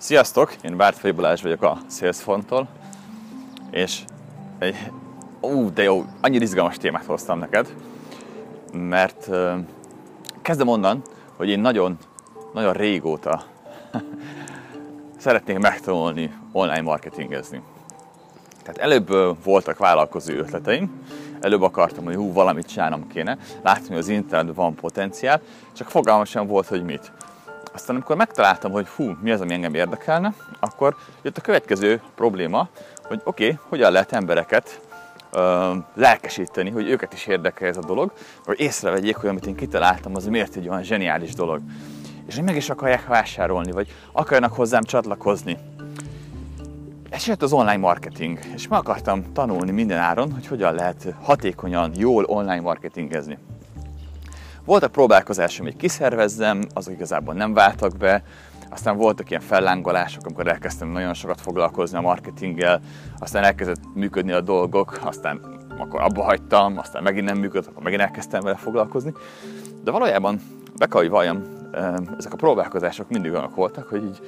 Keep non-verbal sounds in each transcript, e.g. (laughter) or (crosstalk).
Sziasztok! Én Bártfai Balázs vagyok a Salesforce-tól, és egy, ú, de jó, annyi izgalmas témát hoztam neked, mert kezdem onnan, hogy én nagyon, nagyon régóta (laughs) szeretnék megtanulni online marketingezni. Tehát előbb voltak vállalkozó ötleteim, előbb akartam, hogy hú, valamit csinálnom kéne, láttam, hogy az internetben van potenciál, csak fogalmam sem volt, hogy mit. Aztán amikor megtaláltam, hogy hú, mi az, ami engem érdekelne, akkor jött a következő probléma, hogy oké, okay, hogyan lehet embereket ö, lelkesíteni, hogy őket is érdekel ez a dolog, hogy észrevegyék, hogy amit én kitaláltam, az miért egy olyan zseniális dolog. És hogy meg is akarják vásárolni, vagy akarnak hozzám csatlakozni. Ez jött az online marketing, és meg akartam tanulni minden áron, hogy hogyan lehet hatékonyan, jól online marketingezni. Voltak próbálkozásom, hogy kiszervezzem, azok igazából nem váltak be, aztán voltak ilyen fellángolások, amikor elkezdtem nagyon sokat foglalkozni a marketinggel, aztán elkezdett működni a dolgok, aztán akkor abba hagytam, aztán megint nem működött, akkor megint elkezdtem vele foglalkozni. De valójában be kell, hogy valljam, ezek a próbálkozások mindig olyanok voltak, hogy így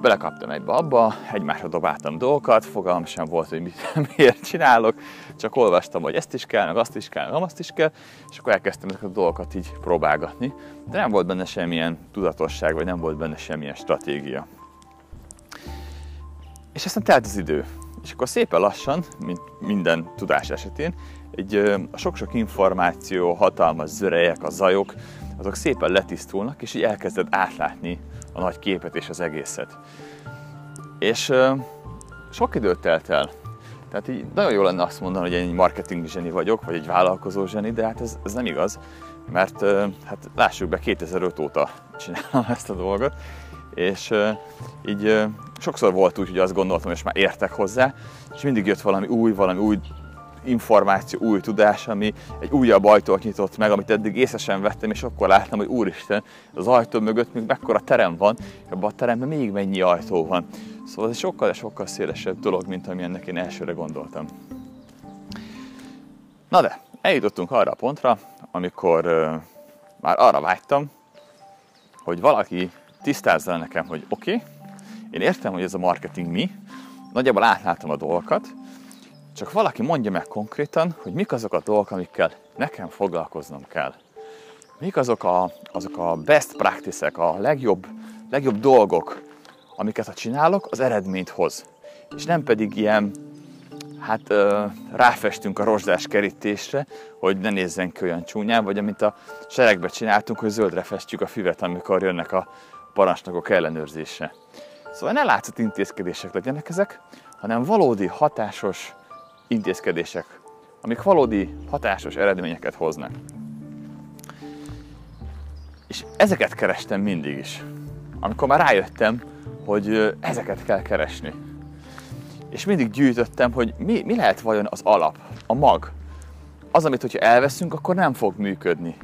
belekaptam egybe abba, egymásra dobáltam dolgokat, fogalmam sem volt, hogy mit, (laughs) miért csinálok, csak olvastam, hogy ezt is kell, meg azt is kell, meg azt is kell, és akkor elkezdtem ezeket a dolgokat így próbálgatni, de nem volt benne semmilyen tudatosság, vagy nem volt benne semmilyen stratégia. És aztán telt az idő, és akkor szépen lassan, mint minden tudás esetén, egy a sok-sok információ, hatalmas zörejek, a zajok, azok szépen letisztulnak, és így elkezded átlátni a nagy képet és az egészet. És sok időt telt el. Tehát így nagyon jó lenne azt mondani, hogy én egy marketing zseni vagyok, vagy egy vállalkozó zseni, de hát ez, ez nem igaz, mert hát lássuk be, 2005 óta csinálom (laughs) ezt a dolgot, és így sokszor volt úgy, hogy azt gondoltam, hogy már értek hozzá, és mindig jött valami új, valami új információ, új tudás, ami egy újabb ajtót nyitott meg, amit eddig észre sem vettem, és akkor láttam, hogy úristen, az ajtó mögött még mekkora terem van, és abban a teremben még mennyi ajtó van. Szóval ez sokkal, sokkal szélesebb dolog, mint ami ennek én elsőre gondoltam. Na de, eljutottunk arra a pontra, amikor uh, már arra vágytam, hogy valaki tisztázza nekem, hogy oké, okay, én értem, hogy ez a marketing mi, nagyjából átlátom a dolgokat, csak valaki mondja meg konkrétan, hogy mik azok a dolgok, amikkel nekem foglalkoznom kell. Mik azok a, azok a best practices a legjobb, legjobb dolgok, amiket ha csinálok, az eredményt hoz. És nem pedig ilyen, hát ráfestünk a rozsdás kerítésre, hogy ne nézzen ki olyan csúnyán, vagy amit a seregbe csináltunk, hogy zöldre festjük a füvet, amikor jönnek a parancsnokok ellenőrzése. Szóval ne látszott intézkedések legyenek ezek, hanem valódi, hatásos, intézkedések, amik valódi hatásos eredményeket hoznak. És ezeket kerestem mindig is. Amikor már rájöttem, hogy ezeket kell keresni. És mindig gyűjtöttem, hogy mi, mi lehet vajon az alap, a mag. Az, amit hogyha elveszünk, akkor nem fog működni.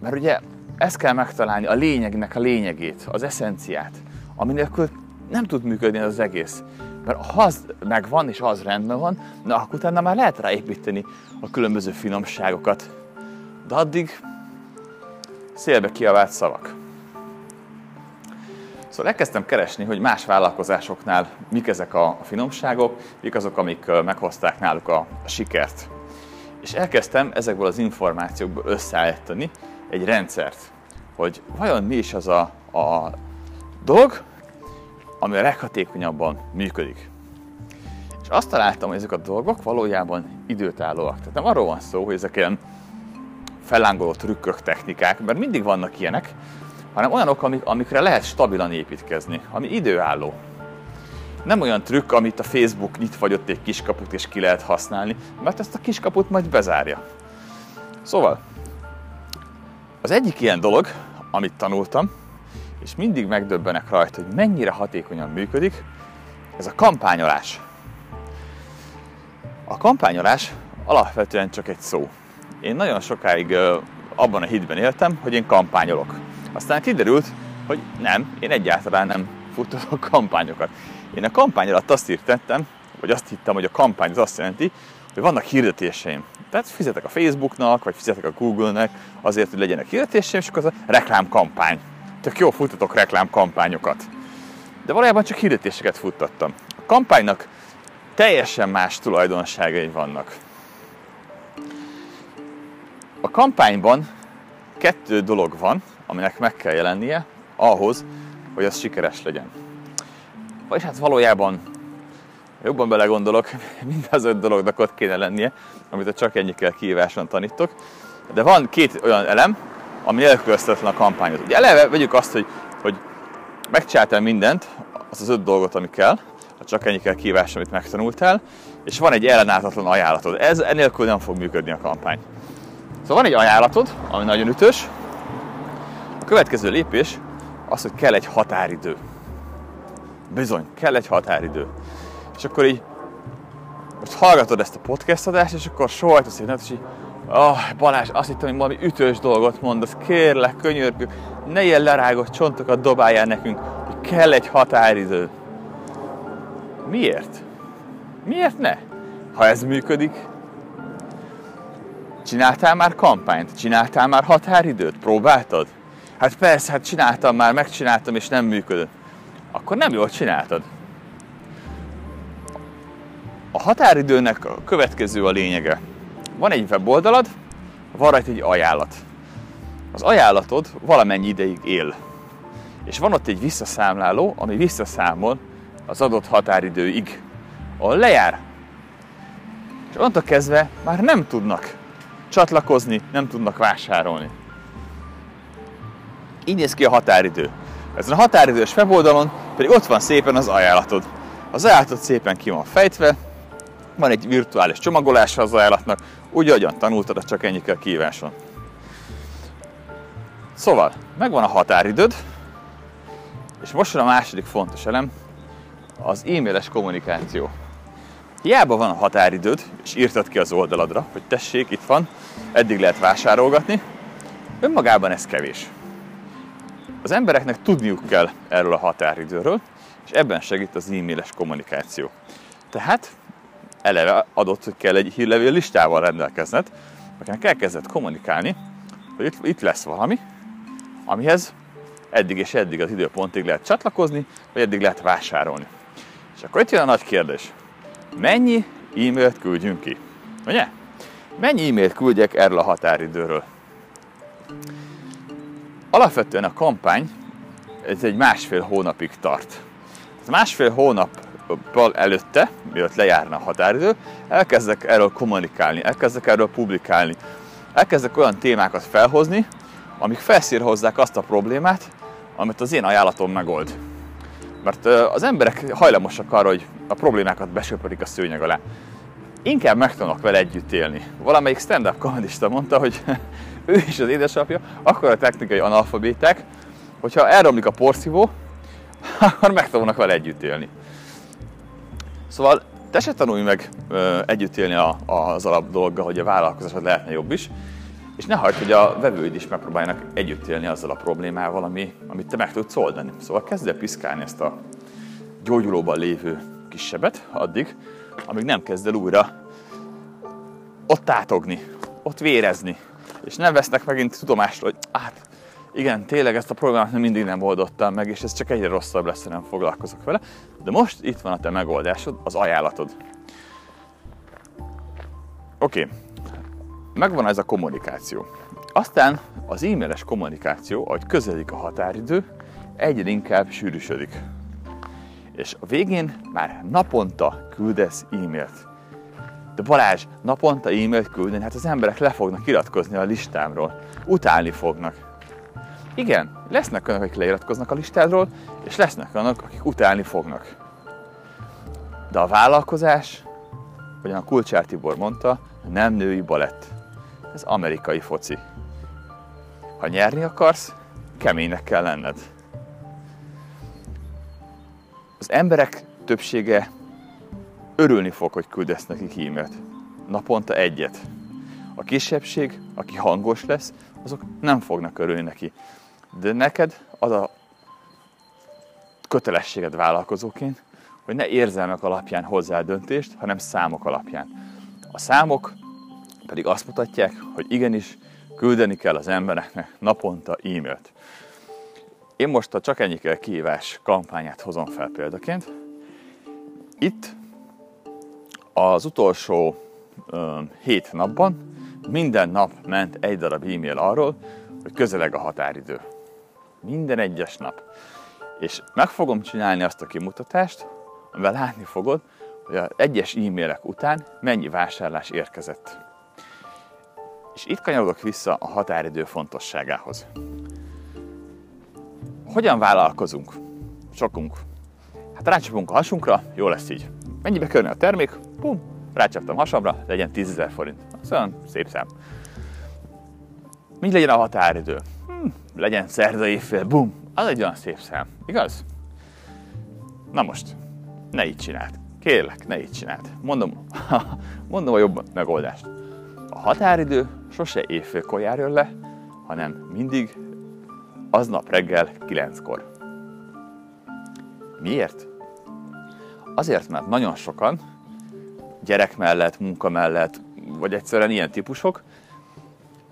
Mert ugye ezt kell megtalálni, a lényegnek a lényegét, az eszenciát, ami nélkül nem tud működni az egész. Mert ha az megvan, és az rendben van, na akkor utána már lehet ráépíteni a különböző finomságokat. De addig szélbe kiavált szavak. Szóval elkezdtem keresni, hogy más vállalkozásoknál mik ezek a finomságok, mik azok, amik meghozták náluk a, sikert. És elkezdtem ezekből az információkból összeállítani egy rendszert, hogy vajon mi is az a, a dolog, ami a leghatékonyabban működik. És azt találtam, hogy ezek a dolgok valójában időtállóak. Tehát nem arról van szó, hogy ezek ilyen fellángoló trükkök, technikák, mert mindig vannak ilyenek, hanem olyanok, amik, amikre lehet stabilan építkezni, ami időálló. Nem olyan trükk, amit a Facebook nyit fagyott egy kiskaput és ki lehet használni, mert ezt a kiskaput majd bezárja. Szóval, az egyik ilyen dolog, amit tanultam, és mindig megdöbbenek rajta, hogy mennyire hatékonyan működik, ez a kampányolás. A kampányolás alapvetően csak egy szó. Én nagyon sokáig abban a hitben éltem, hogy én kampányolok. Aztán kiderült, hogy nem, én egyáltalán nem futtatok kampányokat. Én a kampány alatt azt írtettem, vagy azt hittem, hogy a kampány az azt jelenti, hogy vannak hirdetéseim. Tehát fizetek a Facebooknak, vagy fizetek a Google-nek azért, hogy legyenek hirdetéseim, és akkor az a reklámkampány tök jó, futtatok reklámkampányokat. de valójában csak hirdetéseket futtattam. A kampánynak teljesen más tulajdonságai vannak. A kampányban kettő dolog van, aminek meg kell jelennie ahhoz, hogy az sikeres legyen. Vagyis hát valójában jobban belegondolok, (laughs) mind az öt dolognak ott kéne lennie, amit a csak ennyi kell kihíváson tanítok. De van két olyan elem, ami nélkülözhetetlen a kampányot. Ugye eleve vegyük azt, hogy, hogy megcsináltál mindent, az az öt dolgot, ami kell, ha csak ennyi kell kihívás, amit megtanultál, és van egy ellenállhatatlan ajánlatod. Ez enélkül nem fog működni a kampány. Szóval van egy ajánlatod, ami nagyon ütős. A következő lépés az, hogy kell egy határidő. Bizony, kell egy határidő. És akkor így most hallgatod ezt a podcast adást, és akkor sohajtasz egy és így, oh, Balázs, azt hittem, hogy valami ütős dolgot mondasz, kérlek, könyörgök, ne ilyen lerágott csontokat dobáljál nekünk, hogy kell egy határidő. Miért? Miért ne? Ha ez működik, csináltál már kampányt? Csináltál már határidőt? Próbáltad? Hát persze, hát csináltam már, megcsináltam és nem működött. Akkor nem jól csináltad. A határidőnek a következő a lényege. Van egy weboldalad, van rajta egy ajánlat. Az ajánlatod valamennyi ideig él. És van ott egy visszaszámláló, ami visszaszámol az adott határidőig, ahol lejár. És onnantól kezdve már nem tudnak csatlakozni, nem tudnak vásárolni. Így néz ki a határidő. Ezen a határidős weboldalon pedig ott van szépen az ajánlatod. Az ajánlatod szépen ki van fejtve, van egy virtuális csomagolása az ajánlatnak, úgy, ahogyan tanultad, csak ennyi kell kíváson. Szóval, megvan a határidőd, és most a második fontos elem, az e-mailes kommunikáció. Hiába van a határidőd, és írtad ki az oldaladra, hogy tessék, itt van, eddig lehet vásárolgatni, önmagában ez kevés. Az embereknek tudniuk kell erről a határidőről, és ebben segít az e-mailes kommunikáció. Tehát eleve adott, hogy kell egy hírlevél listával rendelkezned, akinek elkezdett kommunikálni, hogy itt, itt lesz valami, amihez eddig és eddig az időpontig lehet csatlakozni, vagy eddig lehet vásárolni. És akkor itt jön a nagy kérdés. Mennyi e-mailt küldjünk ki? Ugye? Mennyi e-mailt küldjek erről a határidőről? Alapvetően a kampány ez egy másfél hónapig tart. Másfél hónappal előtte, mielőtt lejárna a határidő, elkezdek erről kommunikálni, elkezdek erről publikálni, elkezdek olyan témákat felhozni, amik felszírhozzák azt a problémát, amit az én ajánlatom megold. Mert az emberek hajlamosak arra, hogy a problémákat besöpörik a szőnyeg alá. Inkább megtanulok vele együtt élni. Valamelyik stand-up komedista mondta, hogy (laughs) ő is az édesapja, akkor a technikai analfabéták, hogyha elromlik a porszívó, akkor megtanulnak vele együtt élni. Szóval te se tanulj meg ö, együtt élni a, az alap dologgal, hogy a vállalkozásod lehetne jobb is, és ne hagyd, hogy a vevőid is megpróbáljanak együtt élni azzal a problémával, ami, amit te meg tudsz oldani. Szóval kezd el piszkálni ezt a gyógyulóban lévő kisebbet addig, amíg nem kezd el újra ott átogni, ott vérezni, és nem vesznek megint tudomásról, hogy hát igen, tényleg ezt a problémát nem mindig nem oldottam meg, és ez csak egyre rosszabb lesz, ha nem foglalkozok vele. De most itt van a te megoldásod, az ajánlatod. Oké, okay. megvan ez a kommunikáció. Aztán az e-mailes kommunikáció, ahogy közeledik a határidő, egyre inkább sűrűsödik. És a végén már naponta küldesz e-mailt. De Balázs, naponta e-mailt küldeni, hát az emberek le fognak iratkozni a listámról. Utálni fognak. Igen, lesznek olyanok, akik leiratkoznak a listádról, és lesznek olyanok, akik utálni fognak. De a vállalkozás, hogyan a Kulcsár Tibor mondta, nem női balett. Ez amerikai foci. Ha nyerni akarsz, keménynek kell lenned. Az emberek többsége örülni fog, hogy küldesz nekik e-mailt. Naponta egyet. A kisebbség, aki hangos lesz, azok nem fognak örülni neki. De neked az a kötelességed vállalkozóként, hogy ne érzelmek alapján hozzá döntést, hanem számok alapján. A számok pedig azt mutatják, hogy igenis küldeni kell az embereknek naponta e-mailt. Én most a Csak ennyi kell kihívás kampányát hozom fel példaként. Itt az utolsó ö, hét napban minden nap ment egy darab e-mail arról, hogy közeleg a határidő. Minden egyes nap. És meg fogom csinálni azt a kimutatást, amivel látni fogod, hogy az egyes e-mailek után mennyi vásárlás érkezett. És itt kanyarodok vissza a határidő fontosságához. Hogyan vállalkozunk? Sokunk. Hát rácsapunk a hasunkra, jó lesz így. Mennyibe körne a termék? Pum, rácsaptam hasamra, legyen 10 forint. Szóval szép szám. Mi legyen a határidő? Legyen szerda évfél, bum, az egy olyan szép szám, igaz? Na most, ne így csináld. Kérlek, ne így csináld. Mondom, (laughs) mondom a jobb megoldást. A határidő sose évfélkor járjon le, hanem mindig aznap reggel 9-kor. Miért? Azért, mert nagyon sokan gyerek mellett, munka mellett, vagy egyszerűen ilyen típusok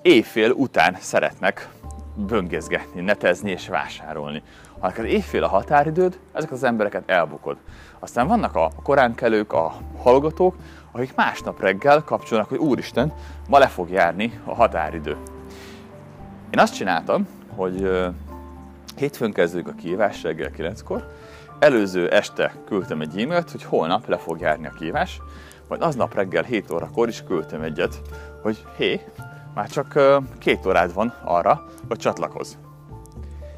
éjfél után szeretnek böngészgetni, netezni és vásárolni. Ha neked éjfél a határidőd, ezek az embereket elbukod. Aztán vannak a koránkelők, a hallgatók, akik másnap reggel kapcsolnak, hogy úristen, ma le fog járni a határidő. Én azt csináltam, hogy hétfőn kezdődik a kihívás reggel 9-kor, előző este küldtem egy e-mailt, hogy holnap le fog járni a kihívás, majd aznap reggel 7 órakor is küldtem egyet, hogy hé, már csak két órád van arra, hogy csatlakozz.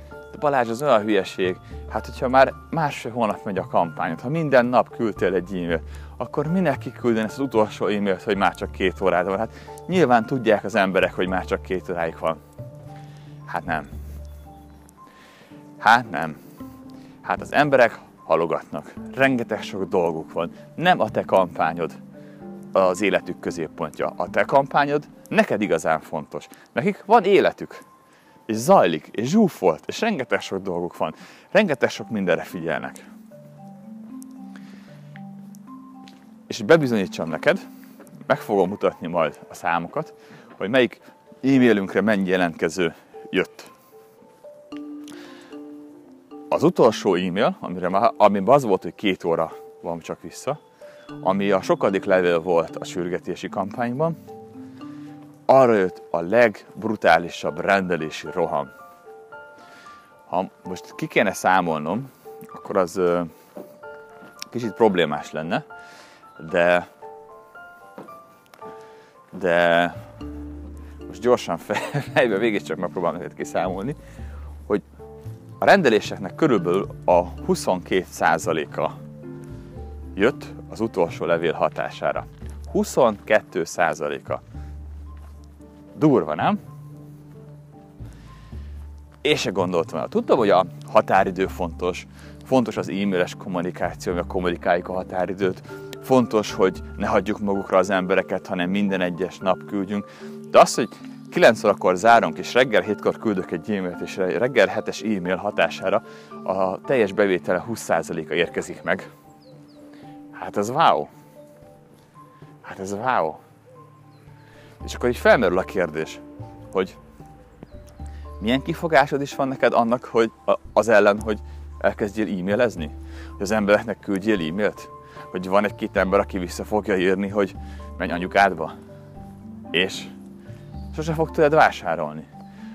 De Balázs, az olyan hülyeség, hát hogyha már másfél hónap megy a kampányod, ha minden nap küldtél egy e-mailt, akkor minek kiküldeni ezt az utolsó e-mailt, hogy már csak két órád van? Hát nyilván tudják az emberek, hogy már csak két óráig van. Hát nem. Hát nem. Hát az emberek halogatnak. Rengeteg sok dolguk van. Nem a te kampányod az életük középpontja. A te kampányod neked igazán fontos. Nekik van életük. És zajlik, és zsúfolt, és rengeteg sok dolguk van. Rengeteg sok mindenre figyelnek. És bebizonyítsam neked, meg fogom mutatni majd a számokat, hogy melyik e-mailünkre mennyi jelentkező jött. Az utolsó e-mail, amire már, amiben az volt, hogy két óra van csak vissza, ami a sokadik levél volt a sürgetési kampányban, arra jött a legbrutálisabb rendelési roham. Ha most ki kéne számolnom, akkor az ö, kicsit problémás lenne, de de most gyorsan (laughs) fejbe végig csak megpróbálom őket kiszámolni, hogy a rendeléseknek körülbelül a 22%-a jött az utolsó levél hatására. 22%-a. Durva, nem? És se gondoltam el. Tudtam, hogy a határidő fontos. Fontos az e-mailes kommunikáció, hogy kommunikáljuk a határidőt. Fontos, hogy ne hagyjuk magukra az embereket, hanem minden egyes nap küldjünk. De az, hogy 9 órakor zárunk, és reggel 7-kor küldök egy e-mailt, és reggel 7-es e-mail hatására a teljes bevétele 20%-a érkezik meg. Hát ez wow! Hát ez wow! És akkor így felmerül a kérdés, hogy milyen kifogásod is van neked annak, hogy az ellen, hogy elkezdjél e-mailezni? Hogy az embereknek küldjél e-mailt? Hogy van egy-két ember, aki vissza fogja írni, hogy menj anyukádba? És sose fog tőled vásárolni.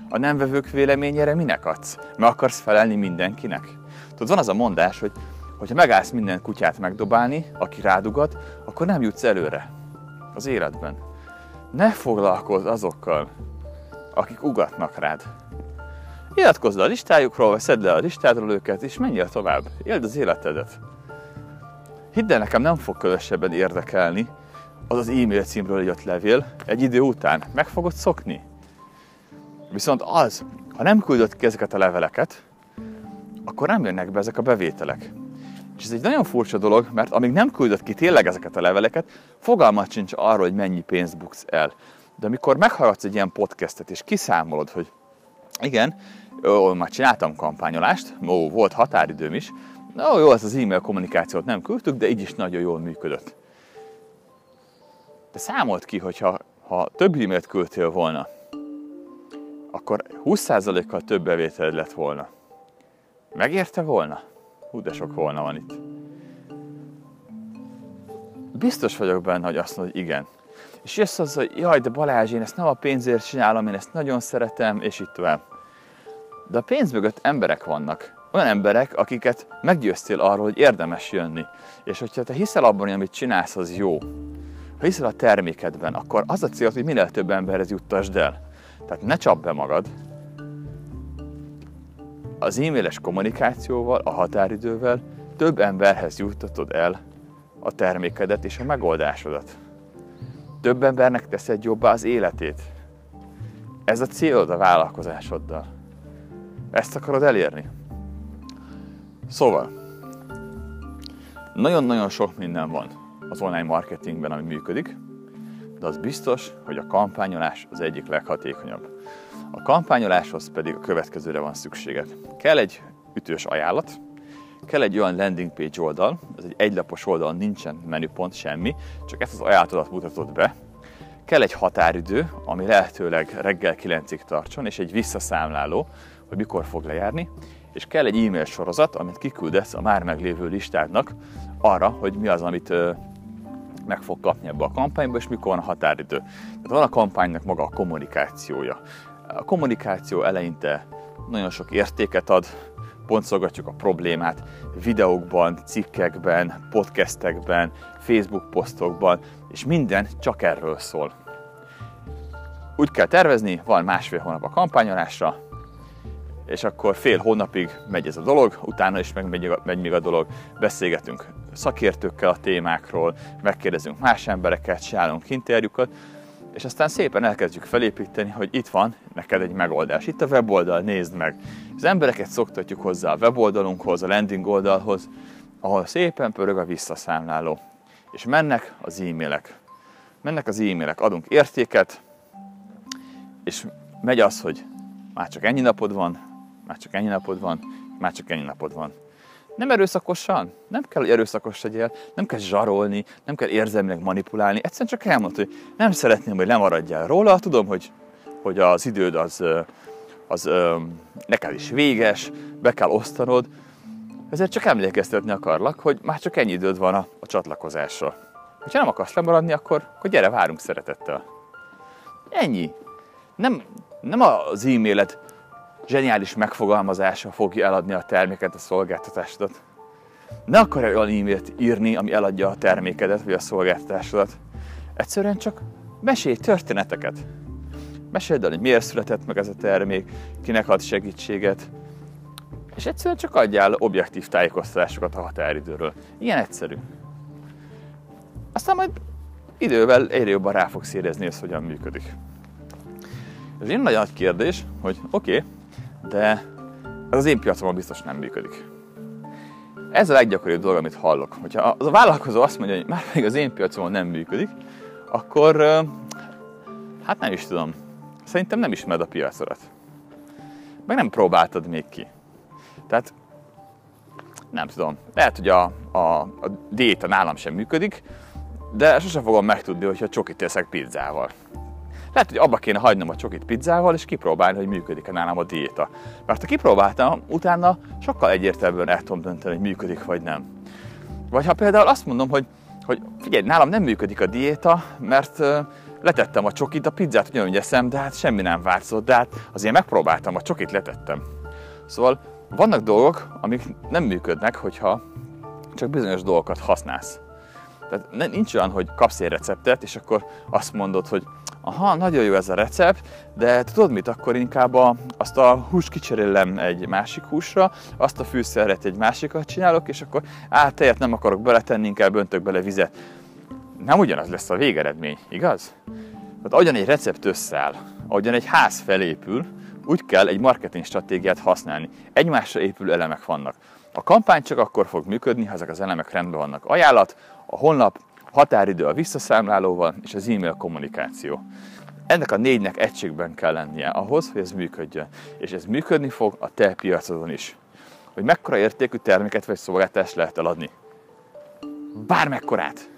A nem vevők véleményére minek adsz? Meg akarsz felelni mindenkinek? Tudod, van az a mondás, hogy hogyha megállsz minden kutyát megdobálni, aki rádugat, akkor nem jutsz előre az életben. Ne foglalkozz azokkal, akik ugatnak rád. Iratkozz le a listájukról, vagy szedd le a listádról őket, és menjél tovább. Éld az életedet. Hidd el, nekem nem fog különösebben érdekelni az az e-mail címről jött levél egy idő után. Meg fogod szokni. Viszont az, ha nem küldött ki ezeket a leveleket, akkor nem jönnek be ezek a bevételek. És ez egy nagyon furcsa dolog, mert amíg nem küldött ki tényleg ezeket a leveleket, fogalmat sincs arról, hogy mennyi pénzt buksz el. De amikor meghallgatsz egy ilyen podcastet, és kiszámolod, hogy igen, ó, már csináltam kampányolást, ó, volt határidőm is, ó, jó, az az e-mail kommunikációt nem küldtük, de így is nagyon jól működött. De számolt ki, hogyha ha több e-mailt küldtél volna, akkor 20%-kal több bevételed lett volna. Megérte volna? Hú, de sok volna van itt. Biztos vagyok benne, hogy azt mondod, hogy igen. És jössz az, hogy jaj, de Balázs, én ezt nem a pénzért csinálom, én ezt nagyon szeretem, és itt tovább. De a pénz mögött emberek vannak. Olyan emberek, akiket meggyőztél arról, hogy érdemes jönni. És hogyha te hiszel abban, hogy amit csinálsz, az jó, ha hiszel a termékedben, akkor az a cél, hogy minél több emberhez juttasd el. Tehát ne csapd be magad. Az e-mailes kommunikációval, a határidővel több emberhez juttatod el a termékedet és a megoldásodat. Több embernek teszed jobbá az életét. Ez a célod a vállalkozásoddal. Ezt akarod elérni. Szóval, nagyon-nagyon sok minden van az online marketingben, ami működik, de az biztos, hogy a kampányolás az egyik leghatékonyabb. A kampányoláshoz pedig a következőre van szükséged. Kell egy ütős ajánlat, kell egy olyan landing page oldal, ez egy egylapos oldal, nincsen menüpont, semmi, csak ezt az ajánlatodat mutatod be. Kell egy határidő, ami lehetőleg reggel 9-ig tartson, és egy visszaszámláló, hogy mikor fog lejárni, és kell egy e-mail sorozat, amit kiküldesz a már meglévő listádnak arra, hogy mi az, amit meg fog kapni ebbe a kampányba, és mikor van a határidő. Tehát van a kampánynak maga a kommunikációja. A kommunikáció eleinte nagyon sok értéket ad, pontszolgatjuk a problémát videókban, cikkekben, podcastekben, Facebook posztokban, és minden csak erről szól. Úgy kell tervezni, van másfél hónap a kampányolásra, és akkor fél hónapig megy ez a dolog, utána is meg megy, megy még a dolog, beszélgetünk szakértőkkel a témákról, megkérdezünk más embereket, csinálunk interjúkat, és aztán szépen elkezdjük felépíteni, hogy itt van neked egy megoldás. Itt a weboldal, nézd meg. Az embereket szoktatjuk hozzá a weboldalunkhoz, a landing oldalhoz, ahol szépen pörög a visszaszámláló. És mennek az e-mailek. Mennek az e-mailek, adunk értéket, és megy az, hogy már csak ennyi napod van, már csak ennyi napod van, már csak ennyi napod van. Nem erőszakosan, nem kell, hogy erőszakos legyél, nem kell zsarolni, nem kell érzelmileg manipulálni, egyszerűen csak elmondod, hogy nem szeretném, hogy lemaradjál róla, tudom, hogy, hogy az időd az, az, neked is véges, be kell osztanod, ezért csak emlékeztetni akarlak, hogy már csak ennyi időd van a, a csatlakozásra. Ha nem akarsz lemaradni, akkor, akkor gyere, várunk szeretettel. Ennyi. Nem, nem az e-mailet zseniális megfogalmazása fogja eladni a terméket, a szolgáltatásodat. Ne akarj olyan e-mailt írni, ami eladja a termékedet vagy a szolgáltatásodat. Egyszerűen csak mesélj történeteket. Meséld el, hogy miért született meg ez a termék, kinek ad segítséget, és egyszerűen csak adjál objektív tájékoztatásokat a határidőről. Ilyen egyszerű. Aztán majd idővel egyre jobban rá fogsz érezni, hogy hogyan működik. És én nagy kérdés, hogy oké, okay, de ez az én piacomon biztos nem működik. Ez a leggyakoribb dolog, amit hallok. Hogyha az a vállalkozó azt mondja, hogy már még az én piacomon nem működik, akkor hát nem is tudom. Szerintem nem ismered a piacodat. Meg nem próbáltad még ki. Tehát nem tudom. Lehet, hogy a, a, a diéta nálam sem működik, de sosem fogom megtudni, hogyha csokit teszek pizzával. Lehet, hogy abba kéne hagynom a csokit pizzával, és kipróbálni, hogy működik-e nálam a diéta. Mert ha kipróbáltam, utána sokkal egyértelműen el tudom dönteni, hogy működik vagy nem. Vagy ha például azt mondom, hogy, hogy figyelj, nálam nem működik a diéta, mert letettem a csokit, a pizzát ugyanúgy eszem, de hát semmi nem változott, de hát azért megpróbáltam, a csokit letettem. Szóval vannak dolgok, amik nem működnek, hogyha csak bizonyos dolgokat használsz. Tehát nincs olyan, hogy kapsz egy receptet, és akkor azt mondod, hogy aha, nagyon jó ez a recept, de tudod mit, akkor inkább a, azt a hús kicserélem egy másik húsra, azt a fűszeret egy másikat csinálok, és akkor á, tejet nem akarok beletenni, inkább öntök bele vizet. Nem ugyanaz lesz a végeredmény, igaz? Tehát ahogyan egy recept összeáll, ahogyan egy ház felépül, úgy kell egy marketing stratégiát használni. Egymásra épülő elemek vannak. A kampány csak akkor fog működni, ha ezek az elemek rendben vannak. Ajánlat, a honlap, határidő a visszaszámlálóval és az e-mail kommunikáció. Ennek a négynek egységben kell lennie ahhoz, hogy ez működjön. És ez működni fog a te piacodon is. Hogy mekkora értékű terméket vagy szolgáltást lehet eladni. Bármekkorát.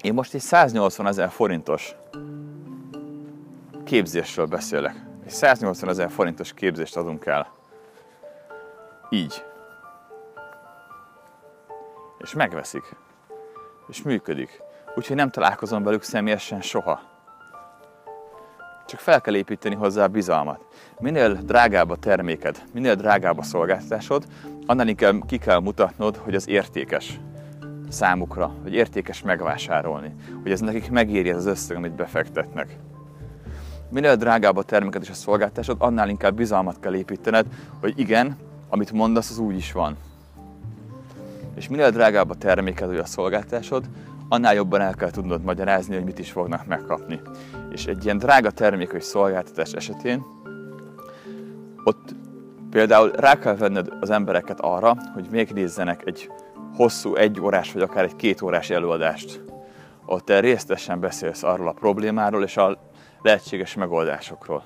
Én most egy 180 ezer forintos képzésről beszélek. egy 180 ezer forintos képzést adunk el. Így. És megveszik. És működik. Úgyhogy nem találkozom velük személyesen soha. Csak fel kell építeni hozzá a bizalmat. Minél drágább a terméked, minél drágább a szolgáltatásod, annál inkább ki kell mutatnod, hogy az értékes számukra, hogy értékes megvásárolni, hogy ez nekik megéri az összeg, amit befektetnek. Minél drágább a terméked és a szolgáltatásod, annál inkább bizalmat kell építened, hogy igen, amit mondasz, az úgy is van. És minél drágább a terméked vagy a szolgáltatásod, annál jobban el kell tudnod magyarázni, hogy mit is fognak megkapni. És egy ilyen drága termék vagy szolgáltatás esetén ott például rá kell venned az embereket arra, hogy még nézzenek egy hosszú egy órás vagy akár egy két órás előadást, ahol te részletesen beszélsz arról a problémáról és a lehetséges megoldásokról.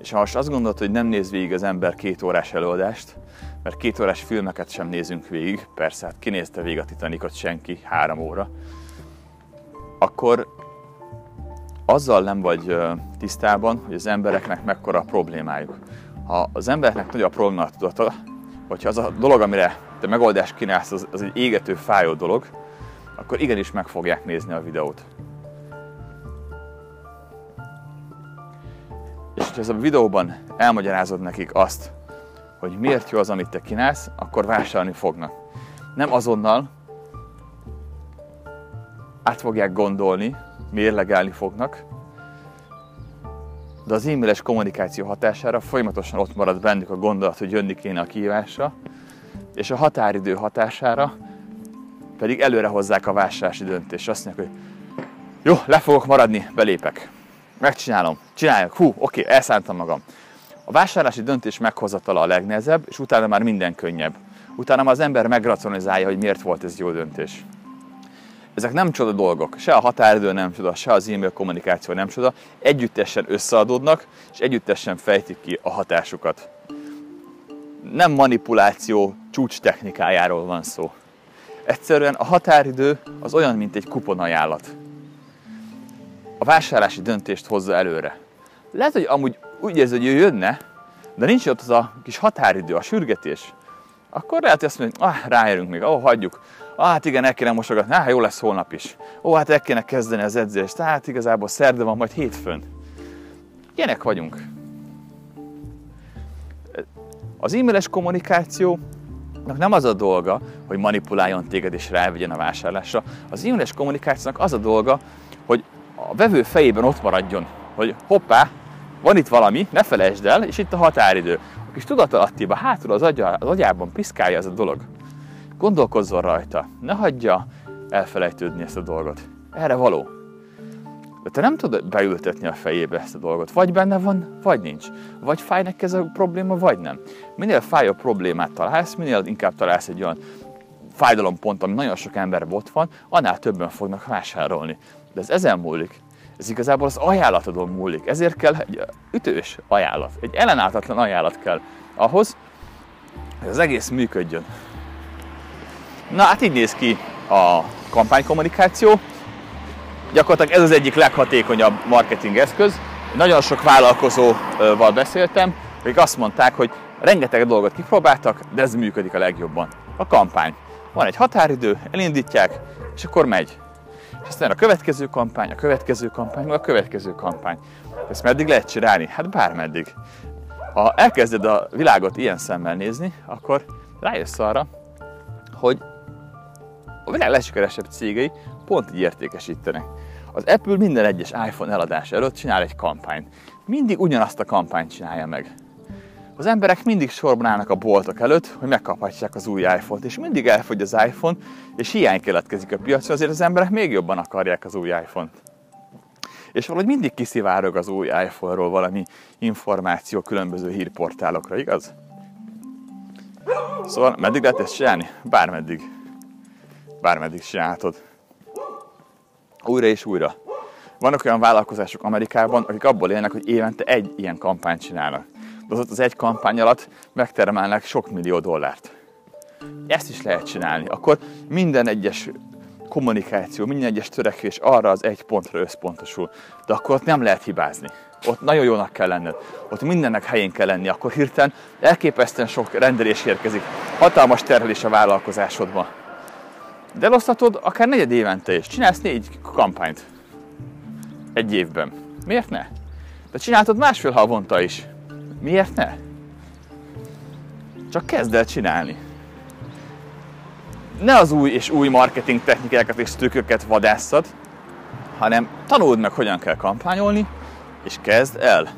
És ha most azt gondolod, hogy nem néz végig az ember két órás előadást, mert két órás filmeket sem nézünk végig, persze, hát kinézte végig a Titanicot senki, három óra, akkor azzal nem vagy tisztában, hogy az embereknek mekkora a problémájuk. Ha az embereknek nagy a probléma tudata, hogyha az a dolog, amire te megoldást kínálsz, az, az egy égető, fájó dolog, akkor igenis meg fogják nézni a videót. És ha ez a videóban elmagyarázod nekik azt, hogy miért jó az, amit te kínálsz, akkor vásárolni fognak. Nem azonnal át fogják gondolni, mérlegelni fognak, de az e-mailes kommunikáció hatására folyamatosan ott marad bennük a gondolat, hogy jönni kéne a kihívásra, és a határidő hatására pedig előre hozzák a vásárlási döntést. Azt mondják, hogy jó, le fogok maradni, belépek. Megcsinálom, csináljuk, hú, oké, elszántam magam. A vásárlási döntés meghozatala a legnehezebb, és utána már minden könnyebb. Utána már az ember megracionalizálja, hogy miért volt ez jó döntés. Ezek nem csoda dolgok, se a határidő nem csoda, se az e-mail kommunikáció nem csoda, együttesen összeadódnak, és együttesen fejtik ki a hatásukat. Nem manipuláció csúcs technikájáról van szó. Egyszerűen a határidő az olyan, mint egy kuponajánlat. A vásárlási döntést hozza előre. Lehet, hogy amúgy úgy érzi, hogy ő jönne, de nincs ott az a kis határidő, a sürgetés. Akkor lehet, hogy azt mondja, ah, ráérünk még, ó, hagyjuk ah, hát igen, el kéne mosogatni, ah, jó lesz holnap is. Ó, hát el kéne kezdeni az edzést, tehát igazából szerda van, majd hétfőn. Ilyenek vagyunk. Az e-mailes kommunikáció nem az a dolga, hogy manipuláljon téged és rávigyen a vásárlásra. Az e-mailes kommunikációnak az a dolga, hogy a vevő fejében ott maradjon, hogy hoppá, van itt valami, ne felejtsd el, és itt a határidő. A kis tudatalattiba hátul az, agya, az agyában piszkálja ez a dolog. Gondolkozzon rajta, ne hagyja elfelejtődni ezt a dolgot. Erre való. De te nem tudod beültetni a fejébe ezt a dolgot. Vagy benne van, vagy nincs. Vagy fáj neki ez a probléma, vagy nem. Minél fájó problémát találsz, minél inkább találsz egy olyan fájdalompont, ami nagyon sok ember ott van, annál többen fognak vásárolni. De ez ezen múlik. Ez igazából az ajánlatodon múlik. Ezért kell egy ütős ajánlat, egy ellenállhatatlan ajánlat kell ahhoz, hogy az egész működjön. Na hát így néz ki a kampánykommunikáció. Gyakorlatilag ez az egyik leghatékonyabb marketing eszköz. Nagyon sok vállalkozóval beszéltem, akik azt mondták, hogy rengeteg dolgot kipróbáltak, de ez működik a legjobban. A kampány. Van egy határidő, elindítják, és akkor megy. Aztán a következő kampány, a következő kampány, a következő kampány. Ezt meddig lehet csinálni? Hát bármeddig. Ha elkezded a világot ilyen szemmel nézni, akkor rájössz arra, hogy a világ legsikeresebb cégei pont így értékesítenek. Az Apple minden egyes iPhone eladás előtt csinál egy kampányt. Mindig ugyanazt a kampányt csinálja meg. Az emberek mindig sorban állnak a boltok előtt, hogy megkaphatják az új iPhone-t, és mindig elfogy az iPhone, és hiány keletkezik a piacra, azért az emberek még jobban akarják az új iPhone-t. És valahogy mindig kiszivárog az új iPhone-ról valami információ különböző hírportálokra, igaz? Szóval meddig lehet ezt csinálni? Bármeddig bármeddig csinálhatod. Újra és újra. Vannak olyan vállalkozások Amerikában, akik abból élnek, hogy évente egy ilyen kampányt csinálnak. De az az egy kampány alatt megtermelnek sok millió dollárt. Ezt is lehet csinálni. Akkor minden egyes kommunikáció, minden egyes törekvés arra az egy pontra összpontosul. De akkor ott nem lehet hibázni. ott nagyon jónak kell lenned, ott mindennek helyén kell lenni, akkor hirtelen elképesztően sok rendelés érkezik, hatalmas terhelés a vállalkozásodba. De elosztatod akár negyed évente is, csinálsz négy kampányt egy évben. Miért ne? De csináltad másfél havonta is. Miért ne? Csak kezd el csinálni. Ne az új és új marketing technikákat és trükköket vadásszad, hanem tanuld meg, hogyan kell kampányolni, és kezd el.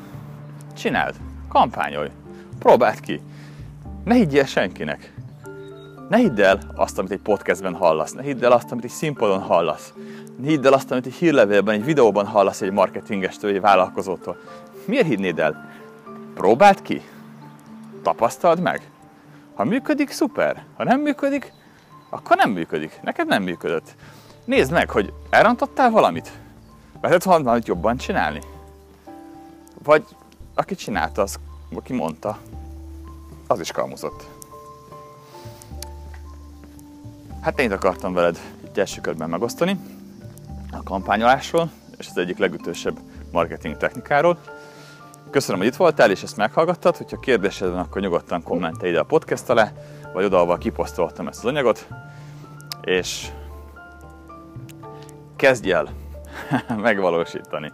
Csináld, kampányolj, próbáld ki. Ne higgyél senkinek. Ne hidd el azt, amit egy podcastben hallasz, ne hidd el azt, amit egy színpadon hallasz. Ne hidd el azt, amit egy hírlevélben, egy videóban hallasz egy marketingestől, egy vállalkozótól. Miért hinnéd el? Próbáld ki. Tapasztald meg. Ha működik, szuper. Ha nem működik, akkor nem működik. Neked nem működött. Nézd meg, hogy elrontottál valamit. Lehet valamit jobban csinálni. Vagy aki csinálta, az, aki mondta, az is kalmuzott. Hát én akartam veled itt első körben megosztani a kampányolásról, és az egyik legütősebb marketing technikáról. Köszönöm, hogy itt voltál, és ezt meghallgattad. Hogyha kérdésed van, akkor nyugodtan kommentelj ide a podcast alá, vagy oda, ahol kiposztoltam ezt az anyagot. És kezdj el (laughs) megvalósítani.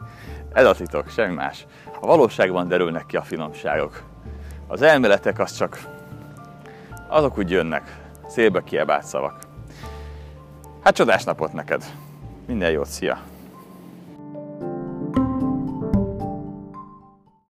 Ez a titok, semmi más. A valóságban derülnek ki a finomságok. Az elméletek az csak azok úgy jönnek, szélbe kiebált szavak. Hát csodás napot neked! Minden jót, szia!